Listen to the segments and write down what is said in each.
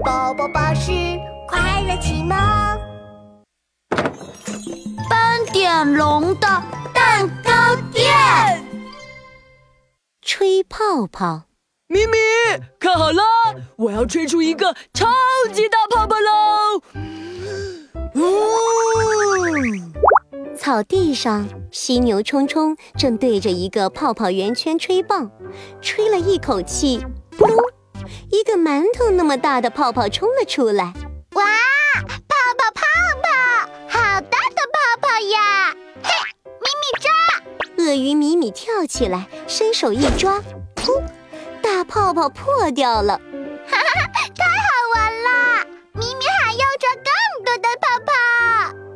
宝宝巴士快乐启蒙。斑点龙的蛋糕店，吹泡泡。咪咪，看好了，我要吹出一个超级大泡泡喽！草地上，犀牛冲冲正对着一个泡泡圆圈吹棒，吹了一口气，咕噜，一个馒头那么大的泡泡冲了出来。哇，泡泡泡泡，好大的泡泡呀！嘿，咪咪抓！鳄鱼米米跳起来，伸手一抓，噗，大泡泡破掉了。哈哈，太好玩了！咪咪还要抓更多的泡泡。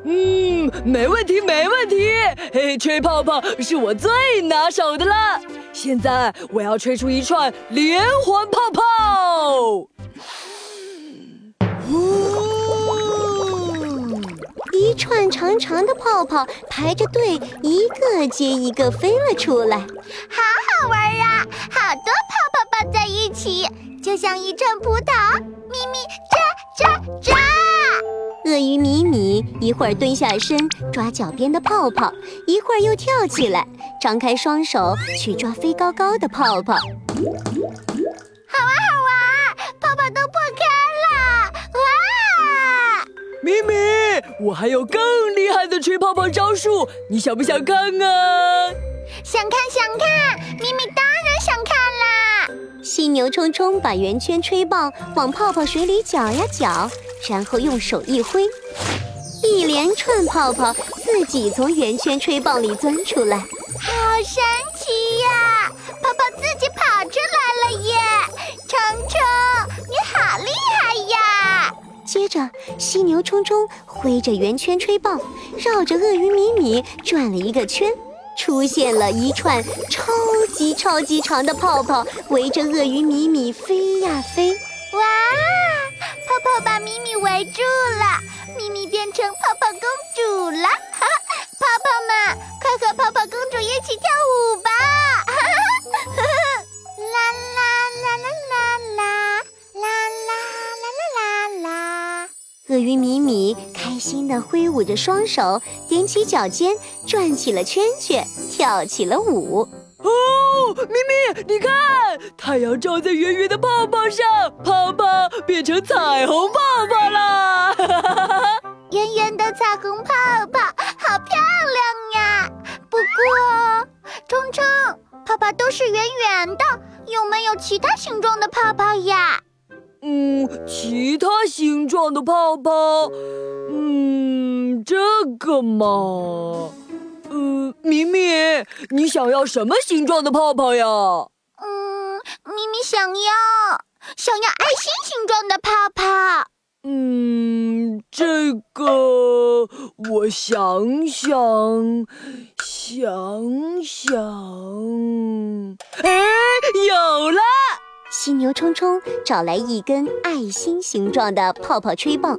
嗯，没问题，没问题。嘿，吹泡泡是我最拿手的了。现在我要吹出一串连环泡泡。一串长长的泡泡排着队，一个接一个飞了出来，好好玩啊！好多泡泡抱在一起，就像一串葡萄。咪咪抓抓抓！鳄鱼米米一会儿蹲下身抓脚边的泡泡，一会儿又跳起来，张开双手去抓飞高高的泡泡。好玩好玩，泡泡都破开了！哇！米米，我还有更厉害的吹泡泡招数，你想不想看啊？想看想看，米米当然想看啦！犀牛冲冲把圆圈吹棒往泡泡水里搅呀搅，然后用手一挥，一连串泡泡自己从圆圈吹棒里钻出来，好神奇呀！泡泡自己跑出来了耶！冲冲，你好厉害呀！接着，犀牛冲冲挥着圆圈吹棒，绕着鳄鱼米米转了一个圈，出现了一串超级超级长的泡泡，围着鳄鱼米米飞呀飞。哇！泡泡把米米围住了，米米变成泡泡公主了。哈哈，泡泡们，快和泡泡公主一起跳舞吧！哈哈，啦啦啦啦啦啦啦啦啦啦啦！鳄鱼米米开心地挥舞着双手，踮起脚尖，转起了圈圈，跳起了舞。哦，咪咪，你看，太阳照在圆圆的泡泡上，泡变成彩虹泡泡啦！圆圆的彩虹泡泡，好漂亮呀！不过，冲冲，泡泡都是圆圆的，有没有其他形状的泡泡呀？嗯，其他形状的泡泡，嗯，这个嘛，嗯，咪咪，你想要什么形状的泡泡呀？嗯，咪咪想要想要爱心形状的泡泡。嗯，这个我想想想想，哎，有了！犀牛冲冲找来一根爱心形状的泡泡吹棒，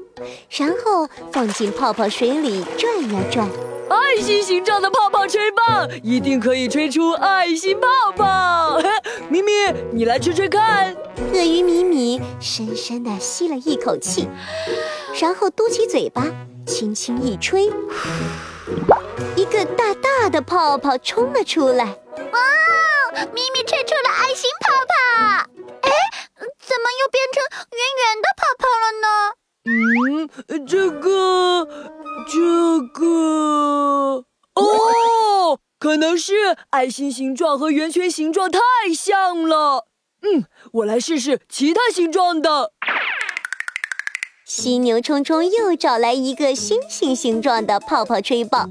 然后放进泡泡水里转呀转。爱心形状的泡泡吹棒一定可以吹出爱心泡泡。咪咪，你来吹吹看。鳄鱼米米深深地吸了一口气，然后嘟起嘴巴，轻轻一吹，一个大大的泡泡冲了出来。哇！咪咪吹出了爱心泡泡。哎，怎么又变成圆圆的泡泡了呢？嗯，这个，可能是爱心形状和圆圈形状太像了。嗯，我来试试其他形状的。犀牛冲冲又找来一个星星形状的泡泡吹棒，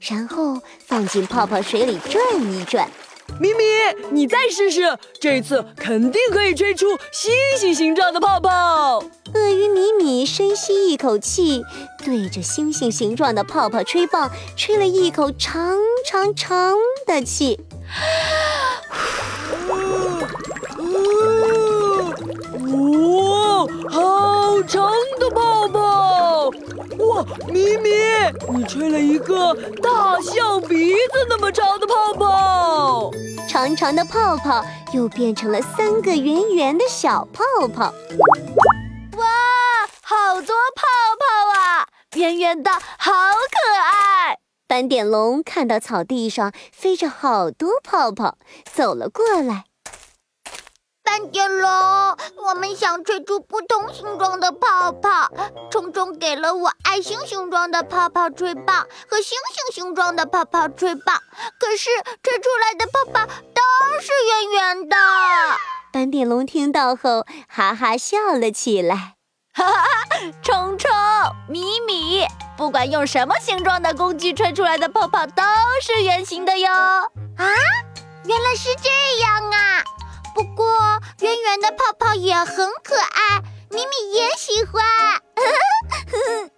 然后放进泡泡水里转一转。咪咪，你再试试，这次肯定可以吹出星星形状的泡泡。鳄鱼米米深吸一口气，对着星星形状的泡泡吹棒吹了一口长长长的气。哇，好长的泡泡！哇，咪咪，你吹了一个大象鼻子那么长的泡泡。长长的泡泡又变成了三个圆圆的小泡泡。哇，好多泡泡啊，圆圆的，好可爱。斑点龙看到草地上飞着好多泡泡，走了过来。斑点龙，我们想吹出不同形状的泡泡。虫虫给了我爱心形状的泡泡吹棒和星星形状的泡泡吹棒，可是吹出来的泡泡都是圆圆的。斑点龙听到后，哈哈笑了起来。哈哈，虫虫、米米，不管用什么形状的工具吹出来的泡泡都是圆形的哟。啊，原来是这样啊！不过圆圆的泡泡也很可爱，咪咪也喜欢。